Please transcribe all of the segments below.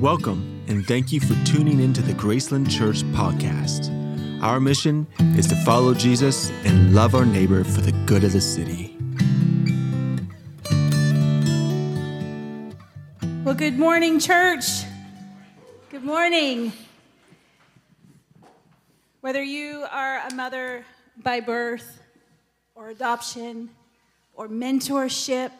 Welcome, and thank you for tuning into the Graceland Church podcast. Our mission is to follow Jesus and love our neighbor for the good of the city. Well, good morning, church. Good morning. Whether you are a mother by birth, or adoption, or mentorship,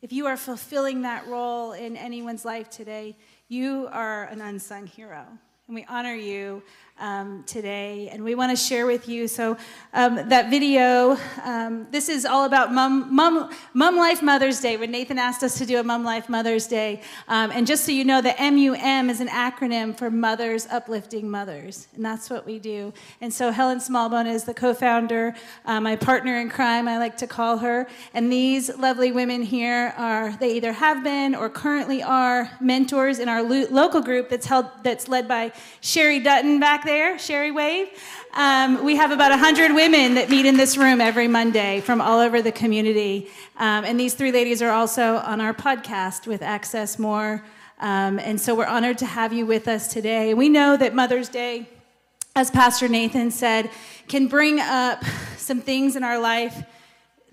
if you are fulfilling that role in anyone's life today, you are an unsung hero. And we honor you um, today, and we want to share with you. So, um, that video, um, this is all about Mom, Mom, Mom Life Mother's Day, when Nathan asked us to do a Mom Life Mother's Day. Um, and just so you know, the MUM is an acronym for Mothers Uplifting Mothers, and that's what we do. And so, Helen Smallbone is the co founder, uh, my partner in crime, I like to call her. And these lovely women here are, they either have been or currently are mentors in our lo- local group that's, held, that's led by Sherry Dutton back there there? Sherry Wave? Um, we have about 100 women that meet in this room every Monday from all over the community. Um, and these three ladies are also on our podcast with Access More. Um, and so we're honored to have you with us today. We know that Mother's Day, as Pastor Nathan said, can bring up some things in our life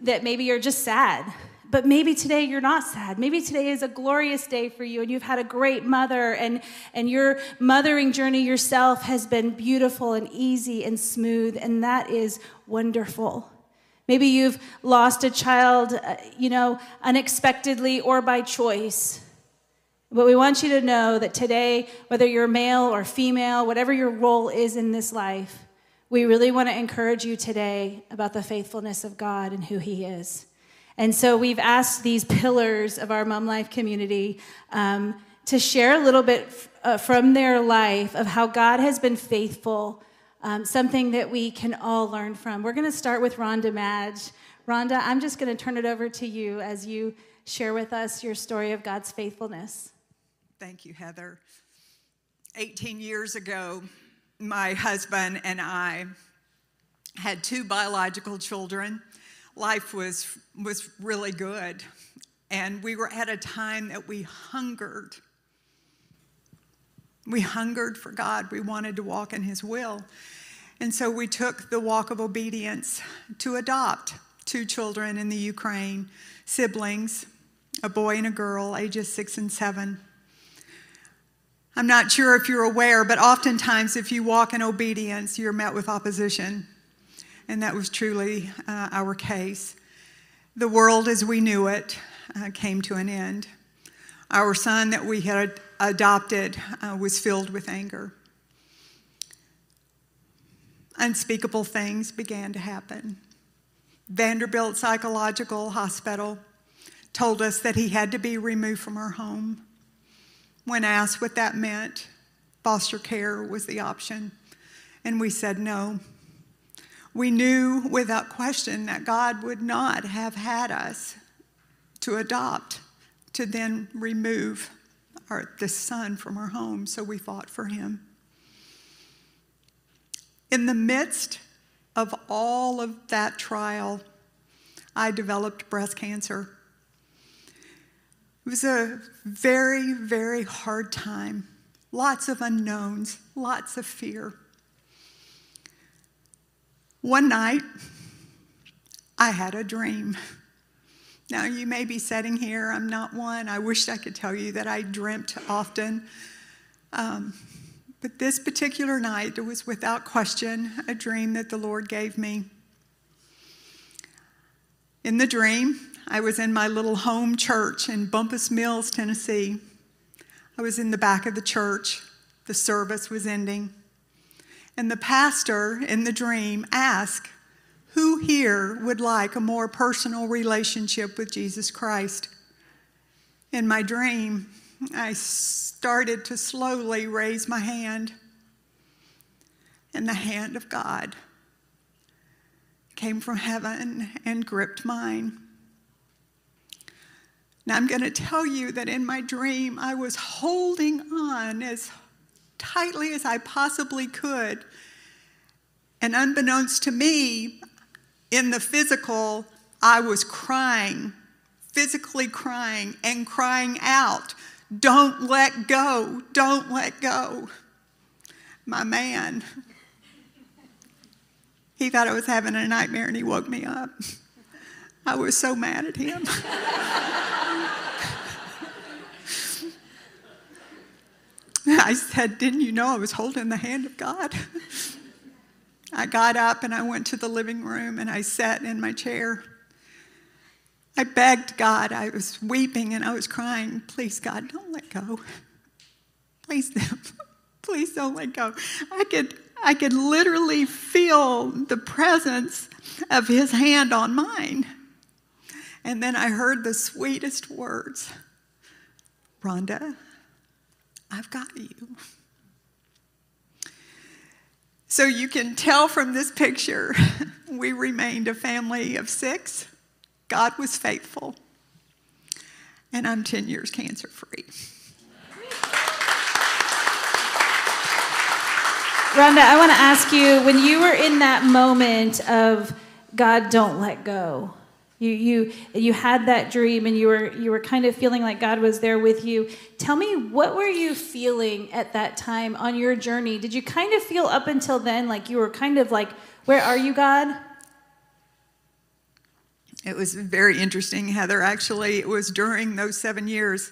that maybe are just sad but maybe today you're not sad. Maybe today is a glorious day for you and you've had a great mother and, and your mothering journey yourself has been beautiful and easy and smooth, and that is wonderful. Maybe you've lost a child, uh, you know, unexpectedly or by choice. But we want you to know that today, whether you're male or female, whatever your role is in this life, we really want to encourage you today about the faithfulness of God and who He is. And so we've asked these pillars of our mom life community um, to share a little bit f- uh, from their life of how God has been faithful, um, something that we can all learn from. We're going to start with Rhonda Madge. Rhonda, I'm just going to turn it over to you as you share with us your story of God's faithfulness. Thank you, Heather. 18 years ago, my husband and I had two biological children life was, was really good. And we were at a time that we hungered. We hungered for God. We wanted to walk in His will. And so we took the walk of obedience to adopt two children in the Ukraine, siblings, a boy and a girl, ages six and seven. I'm not sure if you're aware, but oftentimes if you walk in obedience, you're met with opposition and that was truly uh, our case. The world as we knew it uh, came to an end. Our son that we had adopted uh, was filled with anger. Unspeakable things began to happen. Vanderbilt Psychological Hospital told us that he had to be removed from our home. When asked what that meant, foster care was the option. And we said no we knew without question that God would not have had us to adopt, to then remove our, this son from our home, so we fought for him. In the midst of all of that trial, I developed breast cancer. It was a very, very hard time. Lots of unknowns, lots of fear. One night, I had a dream. Now, you may be sitting here, I'm not one. I wish I could tell you that I dreamt often. Um, but this particular night, it was without question a dream that the Lord gave me. In the dream, I was in my little home church in Bumpus Mills, Tennessee. I was in the back of the church. The service was ending. And the pastor in the dream asked, Who here would like a more personal relationship with Jesus Christ? In my dream, I started to slowly raise my hand, and the hand of God came from heaven and gripped mine. Now, I'm going to tell you that in my dream, I was holding on as tightly as I possibly could. And unbeknownst to me, in the physical, I was crying, physically crying, and crying out Don't let go. Don't let go. My man, he thought I was having a nightmare and he woke me up. I was so mad at him. I said, Didn't you know I was holding the hand of God? I got up and I went to the living room and I sat in my chair. I begged God. I was weeping and I was crying. Please, God, don't let go. Please, please don't let go. I could, I could literally feel the presence of His hand on mine. And then I heard the sweetest words Rhonda, I've got you. So you can tell from this picture, we remained a family of six. God was faithful. And I'm 10 years cancer free. Rhonda, I want to ask you when you were in that moment of God, don't let go. You, you, you had that dream and you were, you were kind of feeling like God was there with you. Tell me, what were you feeling at that time on your journey? Did you kind of feel up until then like you were kind of like, where are you, God? It was very interesting, Heather. Actually, it was during those seven years.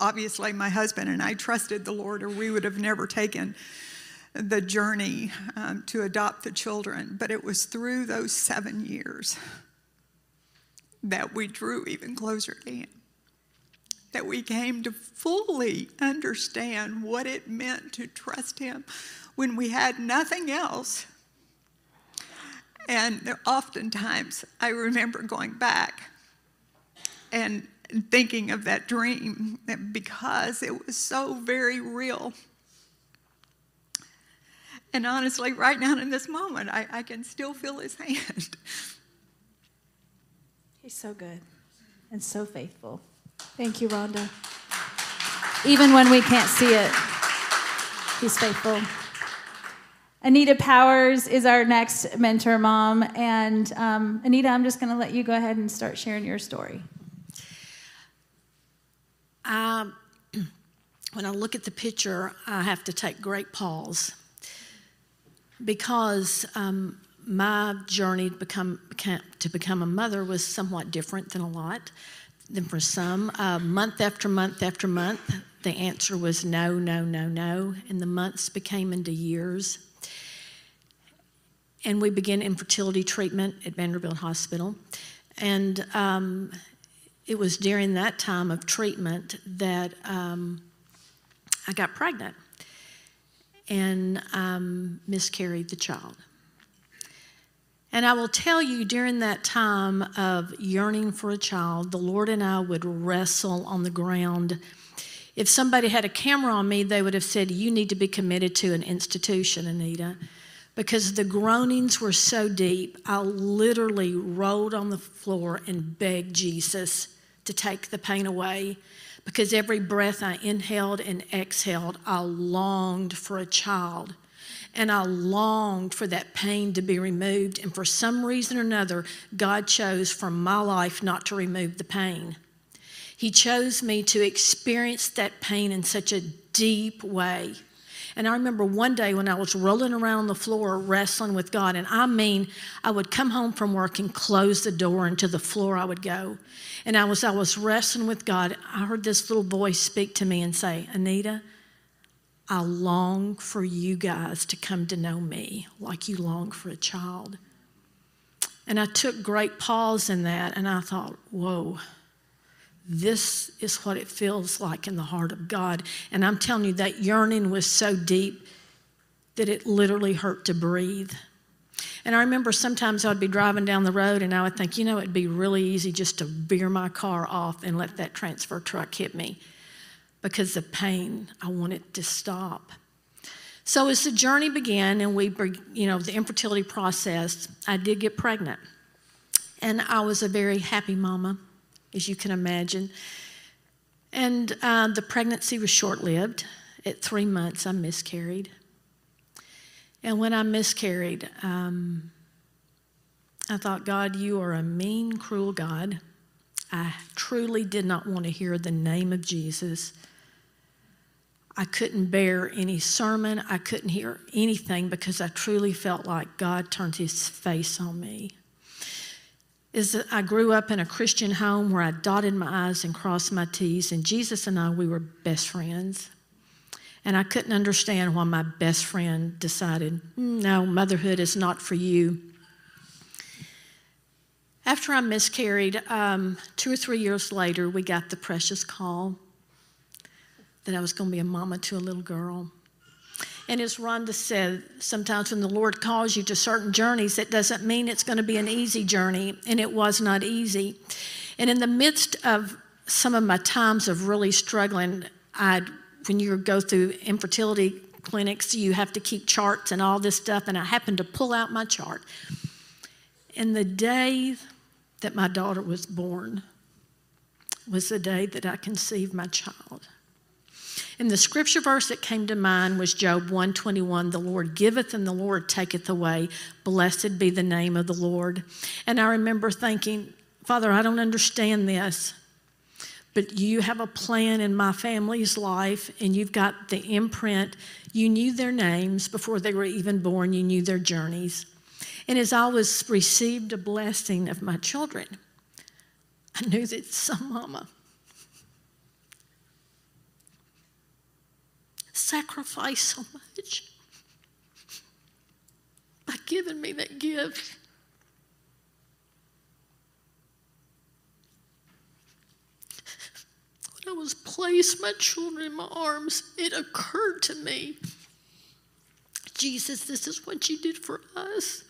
Obviously, my husband and I trusted the Lord, or we would have never taken the journey um, to adopt the children. But it was through those seven years that we drew even closer to Him. That we came to fully understand what it meant to trust Him when we had nothing else. And oftentimes I remember going back and thinking of that dream because it was so very real. And honestly, right now in this moment, I, I can still feel his hand. He's so good and so faithful. Thank you, Rhonda. Even when we can't see it, He's faithful. Anita Powers is our next mentor mom. And um, Anita, I'm just going to let you go ahead and start sharing your story. Um, when I look at the picture, I have to take great pause because um, my journey to become, to become a mother was somewhat different than a lot than for some. Uh, month after month after month, the answer was no, no, no, no, and the months became into years. And we began infertility treatment at Vanderbilt Hospital. And um, it was during that time of treatment that um, I got pregnant and um, miscarried the child. And I will tell you, during that time of yearning for a child, the Lord and I would wrestle on the ground. If somebody had a camera on me, they would have said, You need to be committed to an institution, Anita. Because the groanings were so deep, I literally rolled on the floor and begged Jesus to take the pain away. Because every breath I inhaled and exhaled, I longed for a child and I longed for that pain to be removed. And for some reason or another, God chose from my life not to remove the pain. He chose me to experience that pain in such a deep way. And I remember one day when I was rolling around the floor wrestling with God, and I mean, I would come home from work and close the door, and to the floor I would go. And I was, I was wrestling with God. I heard this little voice speak to me and say, Anita, I long for you guys to come to know me like you long for a child. And I took great pause in that and I thought, whoa, this is what it feels like in the heart of God. And I'm telling you, that yearning was so deep that it literally hurt to breathe. And I remember sometimes I'd be driving down the road and I would think, you know, it'd be really easy just to veer my car off and let that transfer truck hit me because the pain, I wanted to stop. So as the journey began and we, you know, the infertility process, I did get pregnant. And I was a very happy mama, as you can imagine. And uh, the pregnancy was short lived. At three months, I miscarried. And when I miscarried, um, I thought, God, you are a mean, cruel God. I truly did not want to hear the name of Jesus. I couldn't bear any sermon. I couldn't hear anything because I truly felt like God turned his face on me. Is that I grew up in a Christian home where I dotted my I's and crossed my T's, and Jesus and I, we were best friends. And I couldn't understand why my best friend decided, "Mm, no, motherhood is not for you. After I miscarried, um, two or three years later, we got the precious call that I was going to be a mama to a little girl. And as Rhonda said, sometimes when the Lord calls you to certain journeys, it doesn't mean it's going to be an easy journey, and it was not easy. And in the midst of some of my times of really struggling, I'd, when you go through infertility clinics, you have to keep charts and all this stuff, and I happened to pull out my chart. And the day that my daughter was born was the day that I conceived my child. And the scripture verse that came to mind was Job 121 The Lord giveth and the Lord taketh away. Blessed be the name of the Lord. And I remember thinking, Father, I don't understand this, but you have a plan in my family's life, and you've got the imprint. You knew their names before they were even born, you knew their journeys. And as I was received a blessing of my children, I knew that some mama sacrificed so much by giving me that gift. When I was placed my children in my arms, it occurred to me Jesus, this is what you did for us.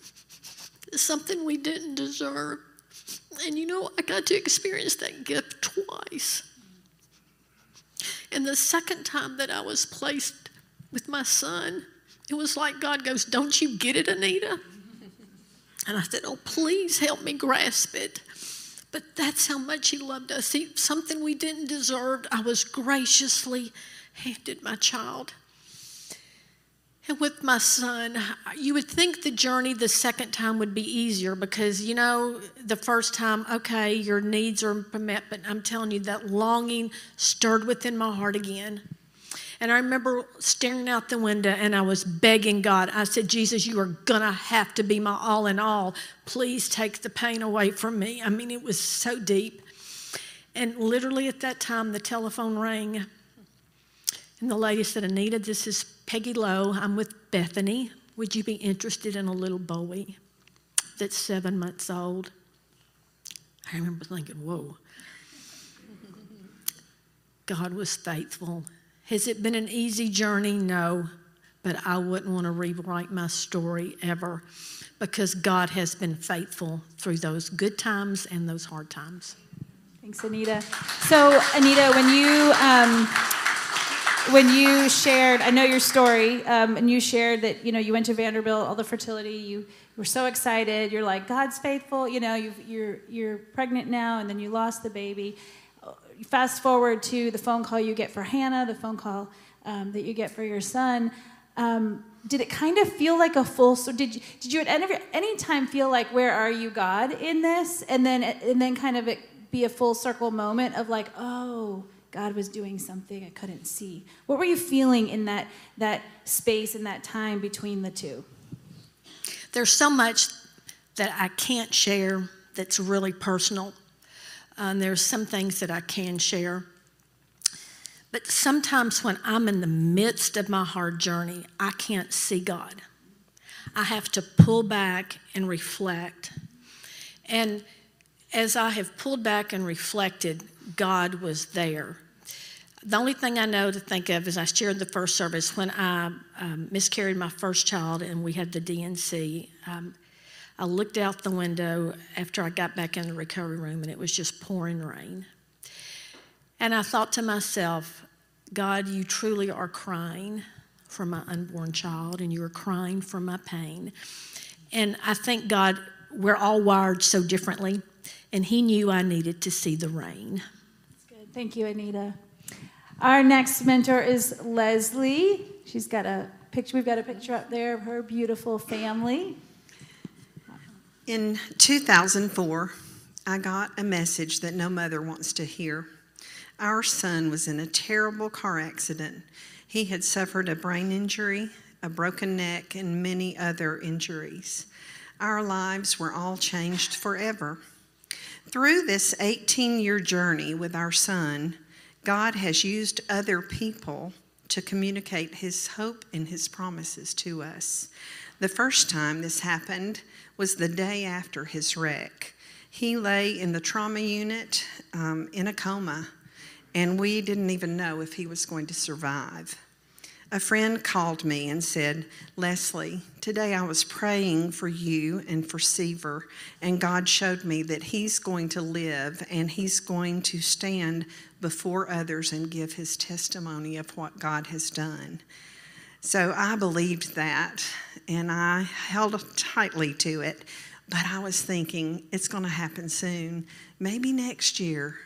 It's something we didn't deserve. And you know, I got to experience that gift twice. And the second time that I was placed with my son, it was like God goes, Don't you get it, Anita? And I said, Oh, please help me grasp it. But that's how much He loved us. He, something we didn't deserve, I was graciously handed my child. And with my son, you would think the journey the second time would be easier because, you know, the first time, okay, your needs are met, but I'm telling you, that longing stirred within my heart again. And I remember staring out the window and I was begging God. I said, Jesus, you are going to have to be my all in all. Please take the pain away from me. I mean, it was so deep. And literally at that time, the telephone rang. And the lady said, Anita, this is Peggy Lowe. I'm with Bethany. Would you be interested in a little Bowie that's seven months old? I remember thinking, whoa. God was faithful. Has it been an easy journey? No, but I wouldn't want to rewrite my story ever because God has been faithful through those good times and those hard times. Thanks, Anita. So, Anita, when you um, when you shared, I know your story, um, and you shared that you know you went to Vanderbilt, all the fertility, you were so excited. You're like, God's faithful. You know, you you're you're pregnant now, and then you lost the baby. Fast forward to the phone call you get for Hannah, the phone call um, that you get for your son. Um, did it kind of feel like a full? So did you did you at any, any time feel like where are you God in this, and then and then kind of it be a full circle moment of like, oh, God was doing something I couldn't see. What were you feeling in that that space in that time between the two? There's so much that I can't share that's really personal. Um, there's some things that I can share. But sometimes when I'm in the midst of my hard journey, I can't see God. I have to pull back and reflect. And as I have pulled back and reflected, God was there. The only thing I know to think of is I shared the first service when I um, miscarried my first child and we had the D&C. Um, I looked out the window after I got back in the recovery room and it was just pouring rain. And I thought to myself, God, you truly are crying for my unborn child and you are crying for my pain. And I think God, we're all wired so differently and he knew I needed to see the rain. That's good. Thank you, Anita. Our next mentor is Leslie. She's got a picture. We've got a picture up there of her beautiful family. In 2004, I got a message that no mother wants to hear. Our son was in a terrible car accident. He had suffered a brain injury, a broken neck, and many other injuries. Our lives were all changed forever. Through this 18 year journey with our son, God has used other people to communicate his hope and his promises to us. The first time this happened was the day after his wreck. He lay in the trauma unit um, in a coma, and we didn't even know if he was going to survive. A friend called me and said, Leslie, today I was praying for you and for Seaver, and God showed me that he's going to live and he's going to stand before others and give his testimony of what God has done. So I believed that and I held tightly to it, but I was thinking it's going to happen soon. Maybe next year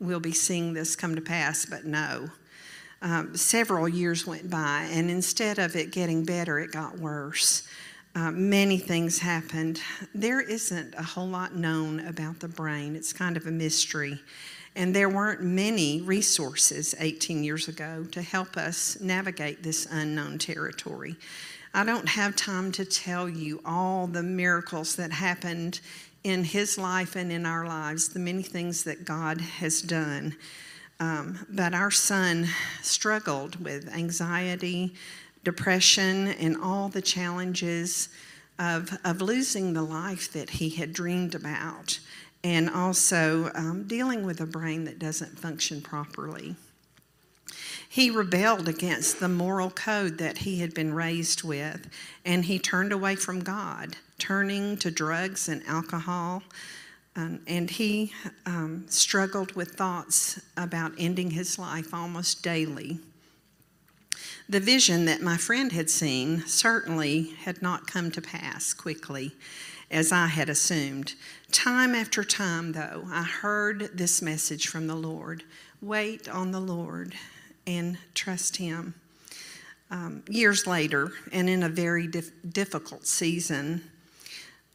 we'll be seeing this come to pass, but no. Um, several years went by, and instead of it getting better, it got worse. Uh, many things happened. There isn't a whole lot known about the brain, it's kind of a mystery. And there weren't many resources 18 years ago to help us navigate this unknown territory. I don't have time to tell you all the miracles that happened in his life and in our lives, the many things that God has done. Um, but our son struggled with anxiety, depression, and all the challenges of, of losing the life that he had dreamed about, and also um, dealing with a brain that doesn't function properly. He rebelled against the moral code that he had been raised with, and he turned away from God, turning to drugs and alcohol. Um, and he um, struggled with thoughts about ending his life almost daily. The vision that my friend had seen certainly had not come to pass quickly as I had assumed. Time after time, though, I heard this message from the Lord wait on the Lord and trust Him. Um, years later, and in a very dif- difficult season,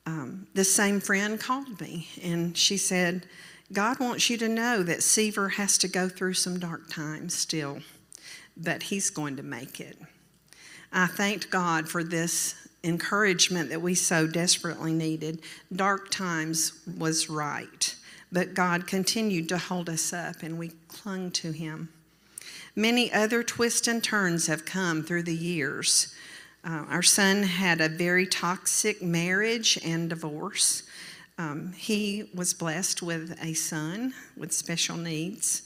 um, the same friend called me and she said, God wants you to know that Seaver has to go through some dark times still, but he's going to make it. I thanked God for this encouragement that we so desperately needed. Dark times was right, but God continued to hold us up and we clung to him. Many other twists and turns have come through the years. Uh, our son had a very toxic marriage and divorce. Um, he was blessed with a son with special needs,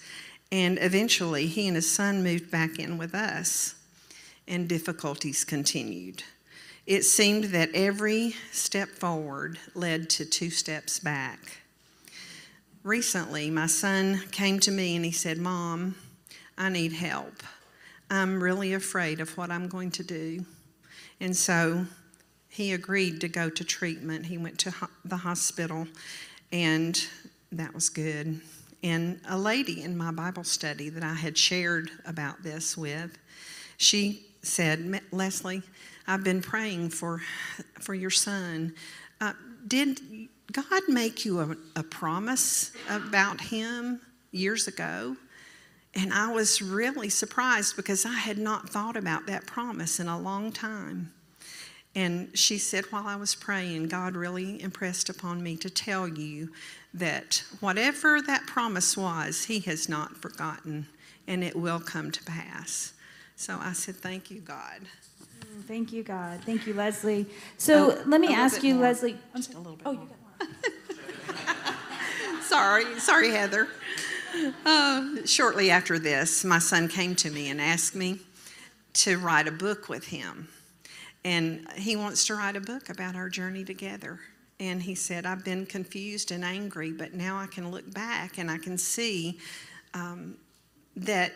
and eventually he and his son moved back in with us, and difficulties continued. It seemed that every step forward led to two steps back. Recently, my son came to me and he said, Mom, I need help. I'm really afraid of what I'm going to do. And so he agreed to go to treatment. He went to the hospital, and that was good. And a lady in my Bible study that I had shared about this with, she said, Leslie, I've been praying for, for your son. Uh, did God make you a, a promise about him years ago? And I was really surprised because I had not thought about that promise in a long time. And she said, while I was praying, God really impressed upon me to tell you that whatever that promise was, He has not forgotten and it will come to pass. So I said, Thank you, God. Thank you, God. Thank you, Leslie. So Oh, let me ask you, more. Leslie. Just a little bit Oh, more. you got more. Sorry, sorry, Heather. Uh, shortly after this, my son came to me and asked me to write a book with him. And he wants to write a book about our journey together. And he said, I've been confused and angry, but now I can look back and I can see um, that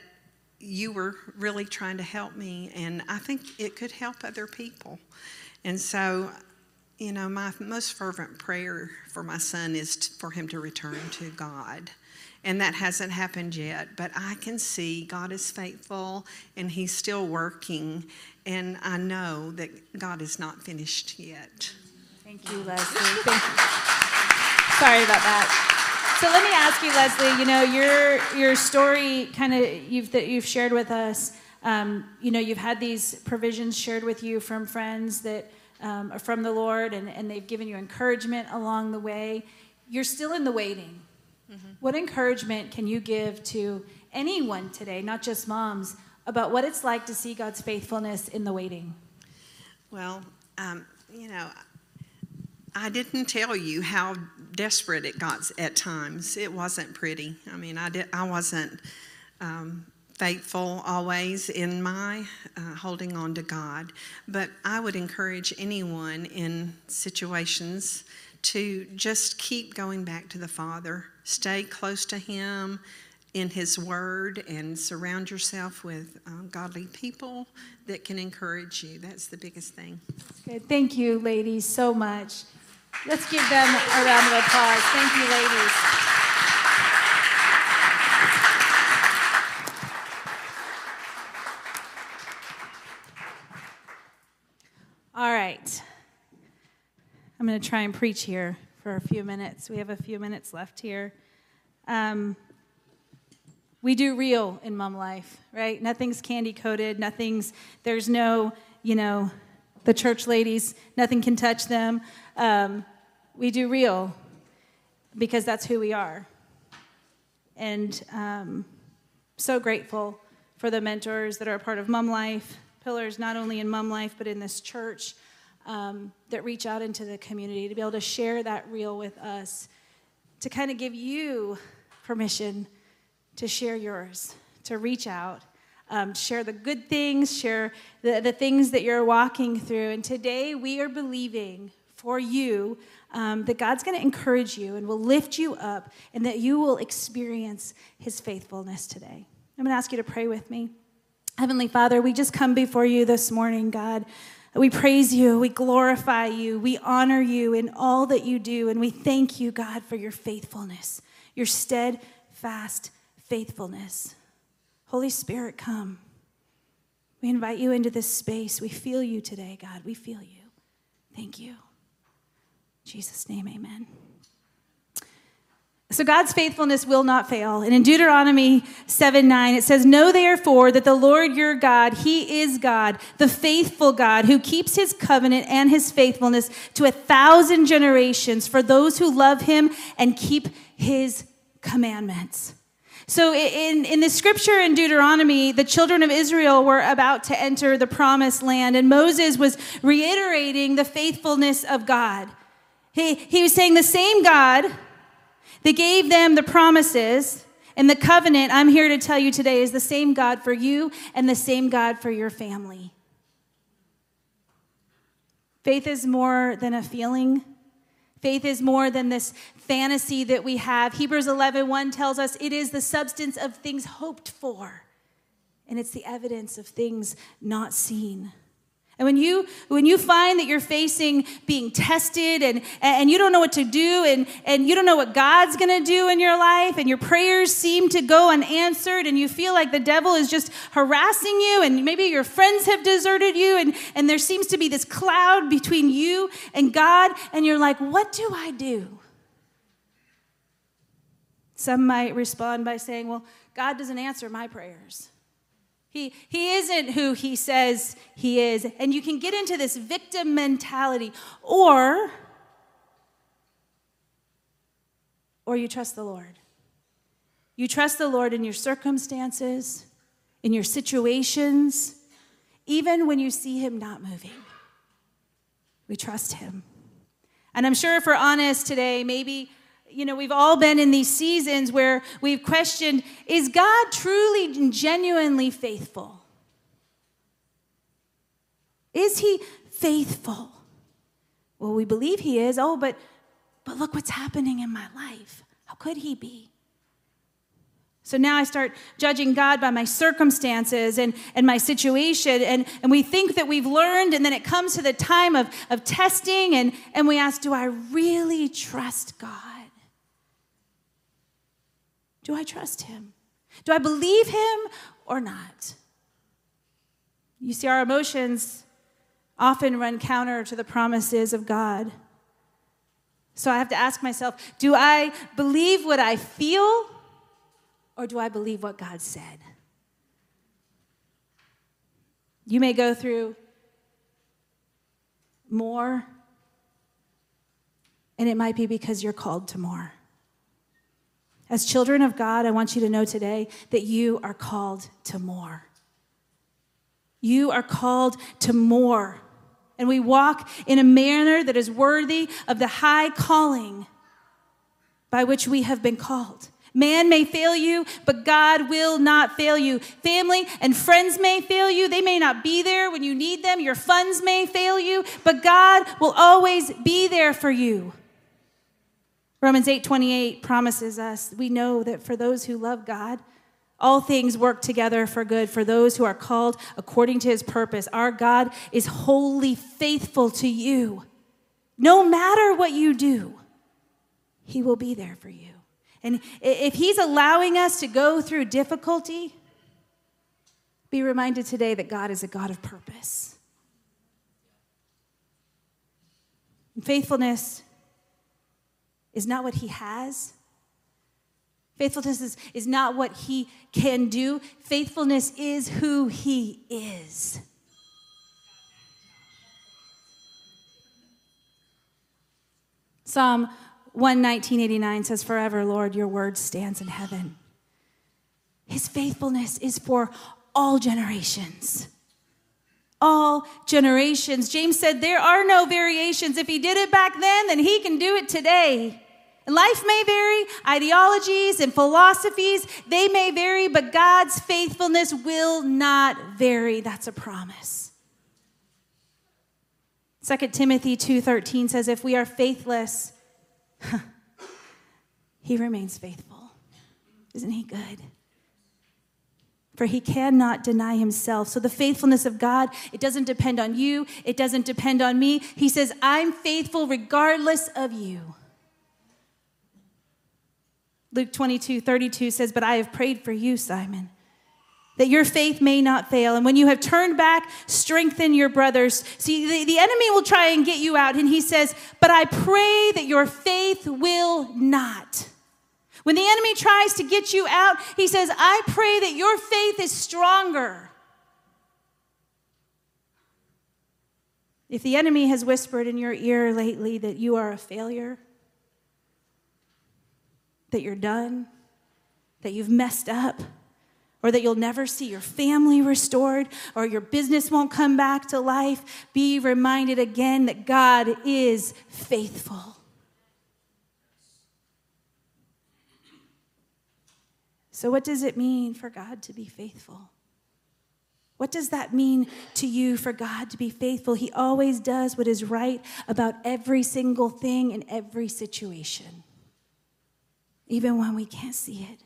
you were really trying to help me. And I think it could help other people. And so, you know, my most fervent prayer for my son is for him to return to God. And that hasn't happened yet, but I can see God is faithful and He's still working. And I know that God is not finished yet. Thank you, Leslie. Thank you. Sorry about that. So let me ask you, Leslie. You know your your story, kind of you've that you've shared with us. um, you know, you've had these provisions shared with you from friends that um, are from the Lord and, and they've given you encouragement along the way. You're still in the waiting. Mm-hmm. What encouragement can you give to anyone today, not just moms, about what it's like to see God's faithfulness in the waiting? Well, um, you know, I didn't tell you how desperate it got at times. It wasn't pretty. I mean, I did. I wasn't um, faithful always in my uh, holding on to God. But I would encourage anyone in situations to just keep going back to the Father. Stay close to Him in His Word and surround yourself with um, godly people that can encourage you. That's the biggest thing. Good. Thank you, ladies, so much. Let's give them a round of applause. Thank you, ladies. All right. I'm going to try and preach here for a few minutes. We have a few minutes left here. Um, we do real in mom life, right? Nothing's candy coated. Nothing's, there's no, you know, the church ladies, nothing can touch them. Um, we do real because that's who we are. And um, so grateful for the mentors that are a part of Mom Life, pillars not only in Mom Life, but in this church um, that reach out into the community to be able to share that real with us, to kind of give you permission to share yours, to reach out um, share the good things, share the, the things that you're walking through. And today we are believing for you um, that God's going to encourage you and will lift you up and that you will experience his faithfulness today. I'm going to ask you to pray with me. Heavenly Father, we just come before you this morning, God. We praise you, we glorify you, we honor you in all that you do, and we thank you, God, for your faithfulness, your steadfast faithfulness. Holy Spirit, come. We invite you into this space. We feel you today, God. We feel you. Thank you. In Jesus' name, amen. So God's faithfulness will not fail. And in Deuteronomy 7 9, it says, Know therefore that the Lord your God, He is God, the faithful God, who keeps His covenant and His faithfulness to a thousand generations for those who love Him and keep His commandments. So, in, in the scripture in Deuteronomy, the children of Israel were about to enter the promised land, and Moses was reiterating the faithfulness of God. He, he was saying, The same God that gave them the promises and the covenant, I'm here to tell you today, is the same God for you and the same God for your family. Faith is more than a feeling. Faith is more than this fantasy that we have. Hebrews 11 1 tells us it is the substance of things hoped for, and it's the evidence of things not seen. And when you when you find that you're facing being tested and and you don't know what to do and and you don't know what God's going to do in your life and your prayers seem to go unanswered and you feel like the devil is just harassing you and maybe your friends have deserted you and and there seems to be this cloud between you and God and you're like what do I do? Some might respond by saying, "Well, God doesn't answer my prayers." He, he isn't who he says he is. And you can get into this victim mentality, or, or you trust the Lord. You trust the Lord in your circumstances, in your situations, even when you see him not moving. We trust him. And I'm sure if we're honest today, maybe you know, we've all been in these seasons where we've questioned is God truly and genuinely faithful? Is he faithful? Well, we believe he is. Oh, but but look what's happening in my life. How could he be? So now I start judging God by my circumstances and, and my situation. And, and we think that we've learned, and then it comes to the time of, of testing, and, and we ask, Do I really trust God? Do I trust him? Do I believe him or not? You see, our emotions often run counter to the promises of God. So I have to ask myself do I believe what I feel or do I believe what God said? You may go through more, and it might be because you're called to more. As children of God, I want you to know today that you are called to more. You are called to more. And we walk in a manner that is worthy of the high calling by which we have been called. Man may fail you, but God will not fail you. Family and friends may fail you. They may not be there when you need them. Your funds may fail you, but God will always be there for you. Romans 8:28 promises us, we know that for those who love God, all things work together for good for those who are called according to his purpose. Our God is wholly faithful to you. No matter what you do, he will be there for you. And if he's allowing us to go through difficulty, be reminded today that God is a God of purpose. And faithfulness is not what he has. Faithfulness is, is not what he can do. Faithfulness is who he is. Psalm 1 1989 says, Forever, Lord, your word stands in heaven. His faithfulness is for all generations. All generations. James said, There are no variations. If he did it back then, then he can do it today. Life may vary, ideologies and philosophies, they may vary, but God's faithfulness will not vary. That's a promise. 2 Timothy 2:13 says if we are faithless he remains faithful. Isn't he good? For he cannot deny himself. So the faithfulness of God, it doesn't depend on you, it doesn't depend on me. He says, I'm faithful regardless of you. Luke 22, 32 says, But I have prayed for you, Simon that your faith may not fail. And when you have turned back, strengthen your brothers. See, the, the enemy will try and get you out. And he says, But I pray that your faith will not. When the enemy tries to get you out, he says, I pray that your faith is stronger. If the enemy has whispered in your ear lately that you are a failure, that you're done, that you've messed up, or that you'll never see your family restored, or your business won't come back to life, be reminded again that God is faithful. So, what does it mean for God to be faithful? What does that mean to you for God to be faithful? He always does what is right about every single thing in every situation, even when we can't see it.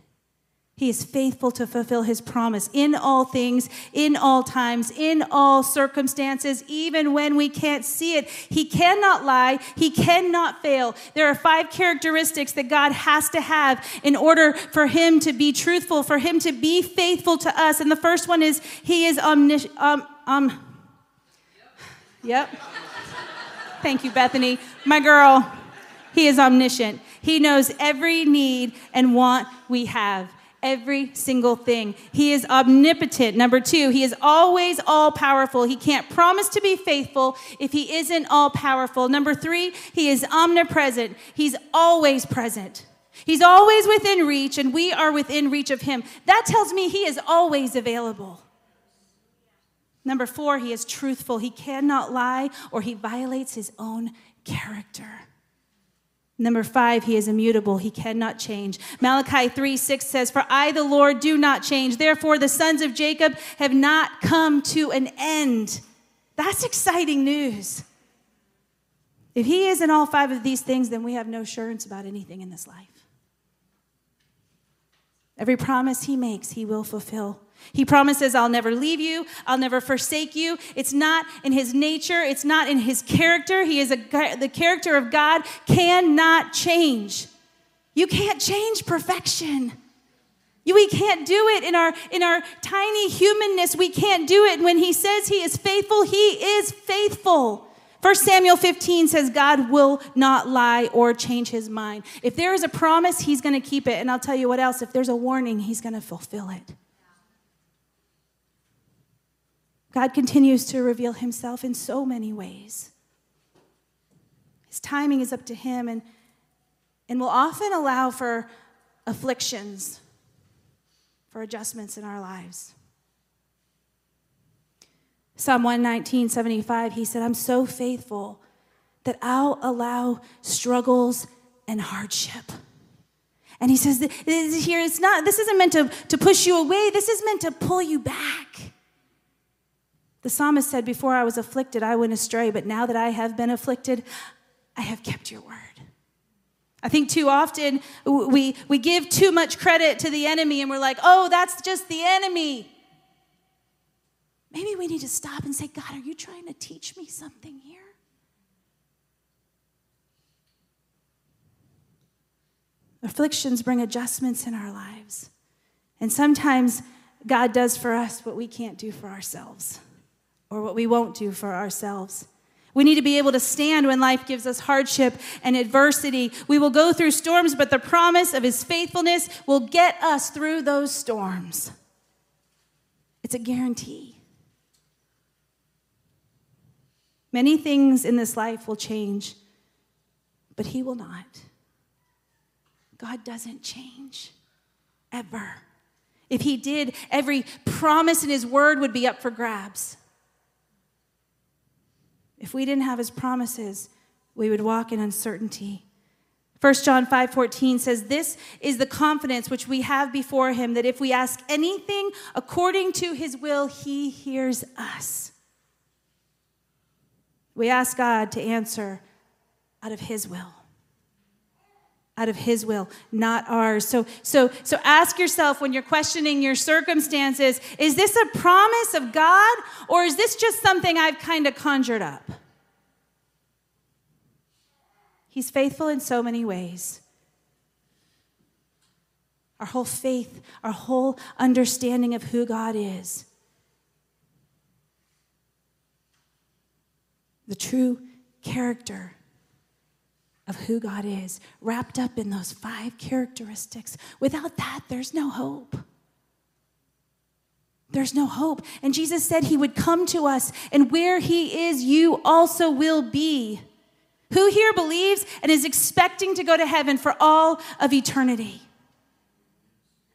He is faithful to fulfill his promise in all things, in all times, in all circumstances, even when we can't see it. He cannot lie. He cannot fail. There are five characteristics that God has to have in order for him to be truthful, for him to be faithful to us. And the first one is he is omniscient. Um, um, yep. Thank you, Bethany. My girl, he is omniscient. He knows every need and want we have every single thing. He is omnipotent. Number two, he is always all powerful. He can't promise to be faithful if he isn't all powerful. Number three, he is omnipresent. He's always present. He's always within reach, and we are within reach of him. That tells me he is always available. Number four, he is truthful. He cannot lie or he violates his own character. Number five, he is immutable. He cannot change. Malachi 3 6 says, For I, the Lord, do not change. Therefore, the sons of Jacob have not come to an end. That's exciting news. If he is in all five of these things, then we have no assurance about anything in this life. Every promise he makes, he will fulfill. He promises, I'll never leave you, I'll never forsake you. It's not in his nature, it's not in his character. He is a, the character of God cannot change. You can't change perfection. We can't do it in our in our tiny humanness. We can't do it. When he says he is faithful, he is faithful. 1 Samuel 15 says God will not lie or change his mind. If there is a promise, he's going to keep it. And I'll tell you what else, if there's a warning, he's going to fulfill it. God continues to reveal himself in so many ways. His timing is up to him and, and will often allow for afflictions, for adjustments in our lives. Psalm 119, 75, he said, I'm so faithful that I'll allow struggles and hardship. And he says, here, it's not, this isn't meant to, to push you away, this is meant to pull you back. The psalmist said, Before I was afflicted, I went astray, but now that I have been afflicted, I have kept your word. I think too often we, we give too much credit to the enemy and we're like, oh, that's just the enemy. Maybe we need to stop and say, God, are you trying to teach me something here? Afflictions bring adjustments in our lives. And sometimes God does for us what we can't do for ourselves or what we won't do for ourselves. We need to be able to stand when life gives us hardship and adversity. We will go through storms, but the promise of his faithfulness will get us through those storms. It's a guarantee. Many things in this life will change, but he will not. God doesn't change, ever. If he did, every promise in his word would be up for grabs. If we didn't have his promises, we would walk in uncertainty. 1 John 5:14 says this is the confidence which we have before him that if we ask anything according to his will he hears us. We ask God to answer out of his will. Out of his will, not ours. So so so ask yourself when you're questioning your circumstances, is this a promise of God or is this just something I've kind of conjured up? He's faithful in so many ways. Our whole faith, our whole understanding of who God is, the true character of who God is, wrapped up in those five characteristics. Without that, there's no hope. There's no hope. And Jesus said he would come to us, and where he is, you also will be. Who here believes and is expecting to go to heaven for all of eternity?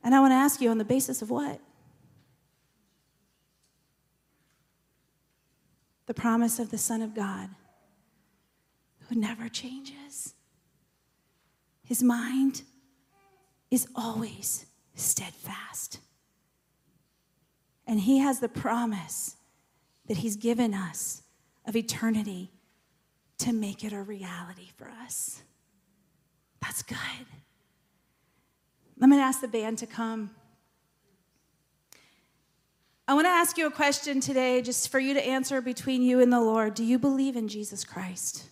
And I want to ask you on the basis of what? The promise of the Son of God who never changes. His mind is always steadfast. And he has the promise that he's given us of eternity to make it a reality for us. That's good. I'm going to ask the band to come. I want to ask you a question today, just for you to answer between you and the Lord. Do you believe in Jesus Christ?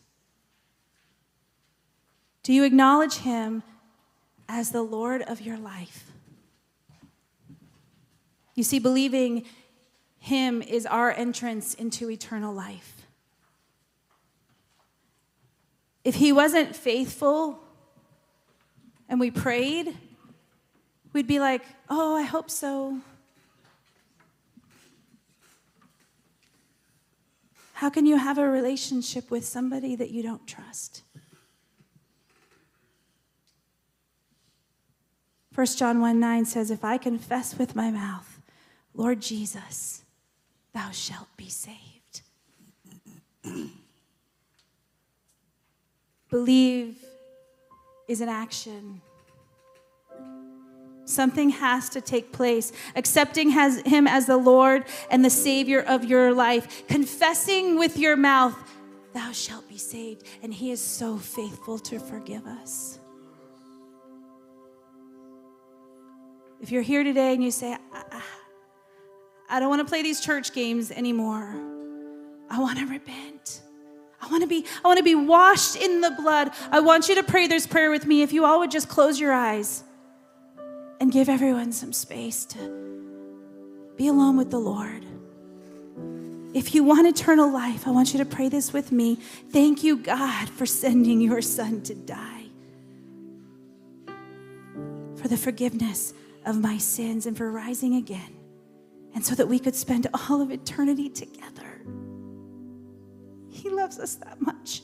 Do you acknowledge Him as the Lord of your life? You see, believing Him is our entrance into eternal life. If he wasn't faithful and we prayed, we'd be like, oh, I hope so. How can you have a relationship with somebody that you don't trust? 1 John 1 9 says, If I confess with my mouth, Lord Jesus, thou shalt be saved. Believe is an action. Something has to take place. Accepting has him as the Lord and the Savior of your life. Confessing with your mouth, thou shalt be saved. And he is so faithful to forgive us. If you're here today and you say, I, I don't want to play these church games anymore, I want to repent. I want to be I want to be washed in the blood. I want you to pray this prayer with me if you all would just close your eyes and give everyone some space to be alone with the Lord. If you want eternal life, I want you to pray this with me. Thank you, God, for sending your son to die. For the forgiveness of my sins and for rising again and so that we could spend all of eternity together. He loves us that much.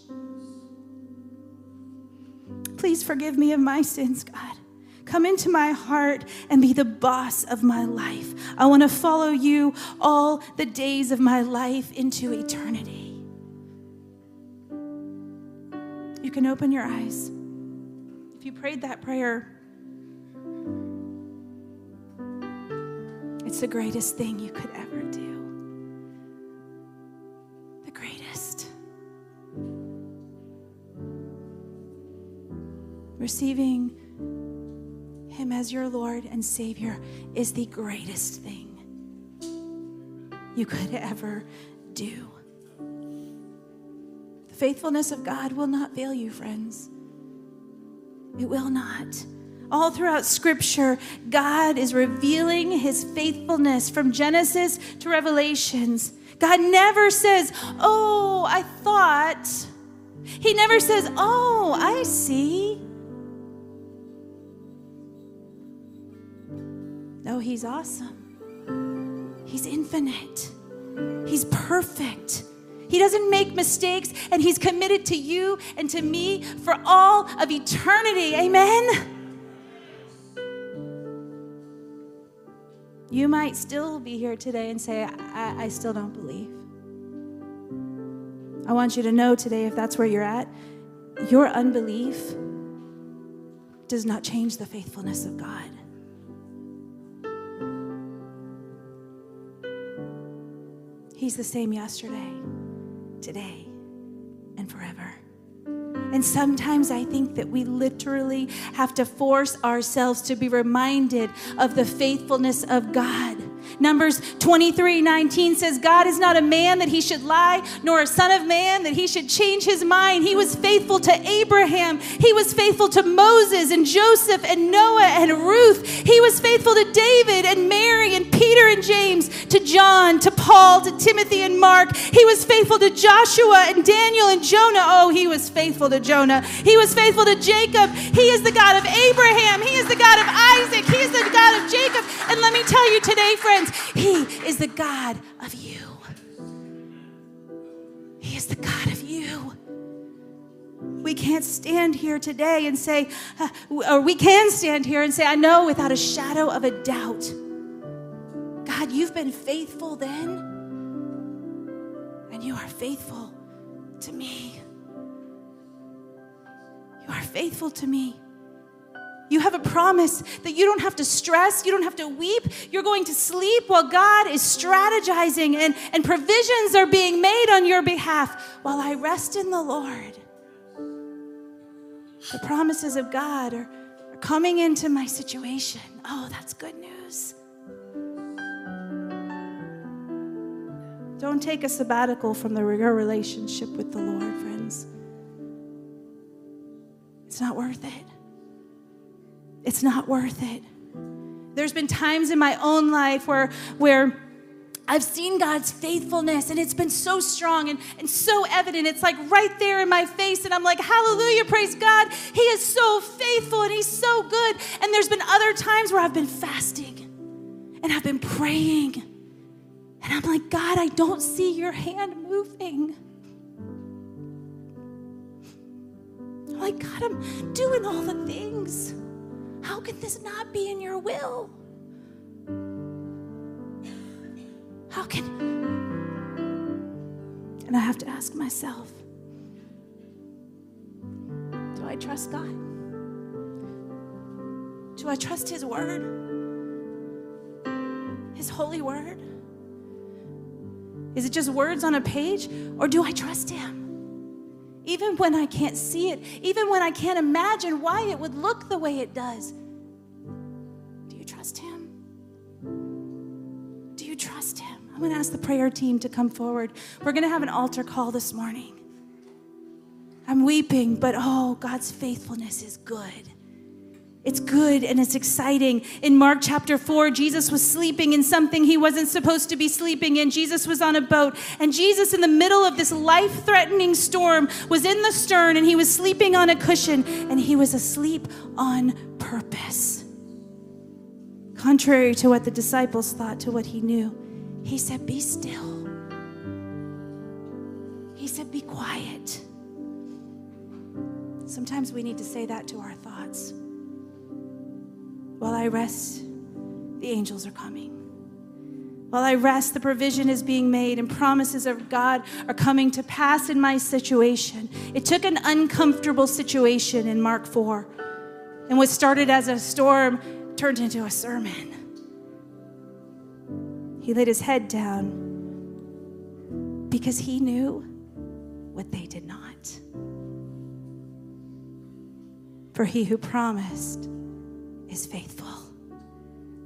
Please forgive me of my sins, God. Come into my heart and be the boss of my life. I want to follow you all the days of my life into eternity. You can open your eyes. If you prayed that prayer, the greatest thing you could ever do. The greatest. Receiving Him as your Lord and Savior is the greatest thing you could ever do. The faithfulness of God will not fail you, friends. It will not. All throughout Scripture, God is revealing His faithfulness from Genesis to Revelations. God never says, Oh, I thought. He never says, Oh, I see. No, He's awesome. He's infinite. He's perfect. He doesn't make mistakes, and He's committed to you and to me for all of eternity. Amen. You might still be here today and say, I, I still don't believe. I want you to know today, if that's where you're at, your unbelief does not change the faithfulness of God. He's the same yesterday, today, and forever. And sometimes I think that we literally have to force ourselves to be reminded of the faithfulness of God. Numbers 23 19 says, God is not a man that he should lie, nor a son of man that he should change his mind. He was faithful to Abraham. He was faithful to Moses and Joseph and Noah and Ruth. He was faithful to David and Mary and Peter and James, to John, to Paul, to Timothy and Mark. He was faithful to Joshua and Daniel and Jonah. Oh, he was faithful to Jonah. He was faithful to Jacob. He is the God of Abraham. He is the God of Isaac. He is the God of Jacob. And let me tell you today, friends, he is the God of you. He is the God of you. We can't stand here today and say, uh, or we can stand here and say, I know without a shadow of a doubt, God, you've been faithful then, and you are faithful to me. You are faithful to me. You have a promise that you don't have to stress, you don't have to weep. You're going to sleep while God is strategizing and, and provisions are being made on your behalf while I rest in the Lord. The promises of God are, are coming into my situation. Oh, that's good news. Don't take a sabbatical from the, your relationship with the Lord, friends. It's not worth it. It's not worth it. There's been times in my own life where, where I've seen God's faithfulness and it's been so strong and, and so evident. It's like right there in my face, and I'm like, Hallelujah, praise God. He is so faithful and He's so good. And there's been other times where I've been fasting and I've been praying. And I'm like, God, I don't see your hand moving. I'm like, God, I'm doing all the things. How can this not be in your will? How can. And I have to ask myself do I trust God? Do I trust His Word? His holy Word? Is it just words on a page? Or do I trust Him? Even when I can't see it, even when I can't imagine why it would look the way it does. Do you trust Him? Do you trust Him? I'm going to ask the prayer team to come forward. We're going to have an altar call this morning. I'm weeping, but oh, God's faithfulness is good. It's good and it's exciting. In Mark chapter 4, Jesus was sleeping in something he wasn't supposed to be sleeping in. Jesus was on a boat, and Jesus, in the middle of this life threatening storm, was in the stern and he was sleeping on a cushion and he was asleep on purpose. Contrary to what the disciples thought, to what he knew, he said, Be still. He said, Be quiet. Sometimes we need to say that to our thoughts. While I rest, the angels are coming. While I rest, the provision is being made and promises of God are coming to pass in my situation. It took an uncomfortable situation in Mark 4 and what started as a storm turned into a sermon. He laid his head down because he knew what they did not. For he who promised is faithful.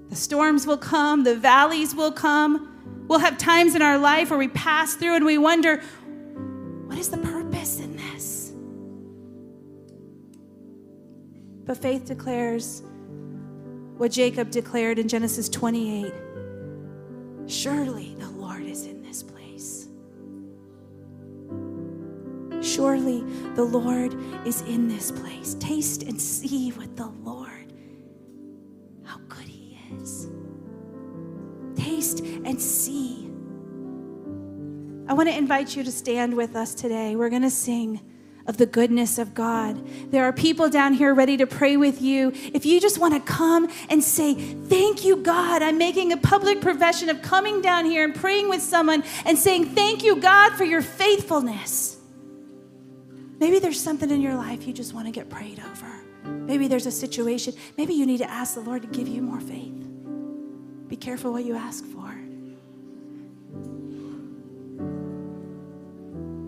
The storms will come, the valleys will come. We'll have times in our life where we pass through and we wonder, what is the purpose in this? But faith declares what Jacob declared in Genesis 28 Surely the Lord is in this place. Surely the Lord is in this place. Taste and see what the Lord, Taste and see. I want to invite you to stand with us today. We're going to sing of the goodness of God. There are people down here ready to pray with you. If you just want to come and say, Thank you, God, I'm making a public profession of coming down here and praying with someone and saying, Thank you, God, for your faithfulness. Maybe there's something in your life you just want to get prayed over. Maybe there's a situation. Maybe you need to ask the Lord to give you more faith. Be careful what you ask for.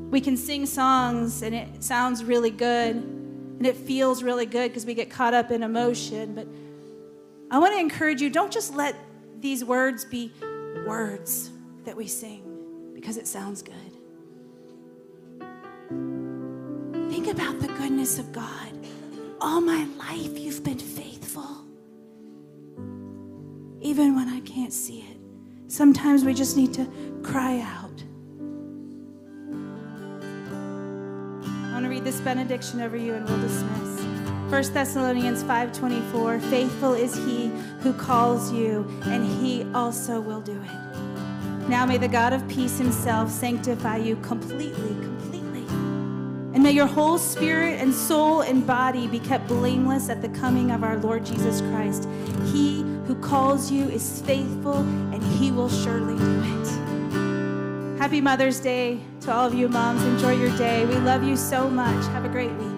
We can sing songs and it sounds really good and it feels really good because we get caught up in emotion. But I want to encourage you don't just let these words be words that we sing because it sounds good. Think about the goodness of God. All my life, you've been faithful. Even when I can't see it. Sometimes we just need to cry out. I want to read this benediction over you and we'll dismiss. 1 Thessalonians 5:24 Faithful is he who calls you and he also will do it. Now may the God of peace himself sanctify you completely, completely. And may your whole spirit and soul and body be kept blameless at the coming of our Lord Jesus Christ. He calls you is faithful and he will surely do it. Happy Mother's Day to all of you moms. Enjoy your day. We love you so much. Have a great week.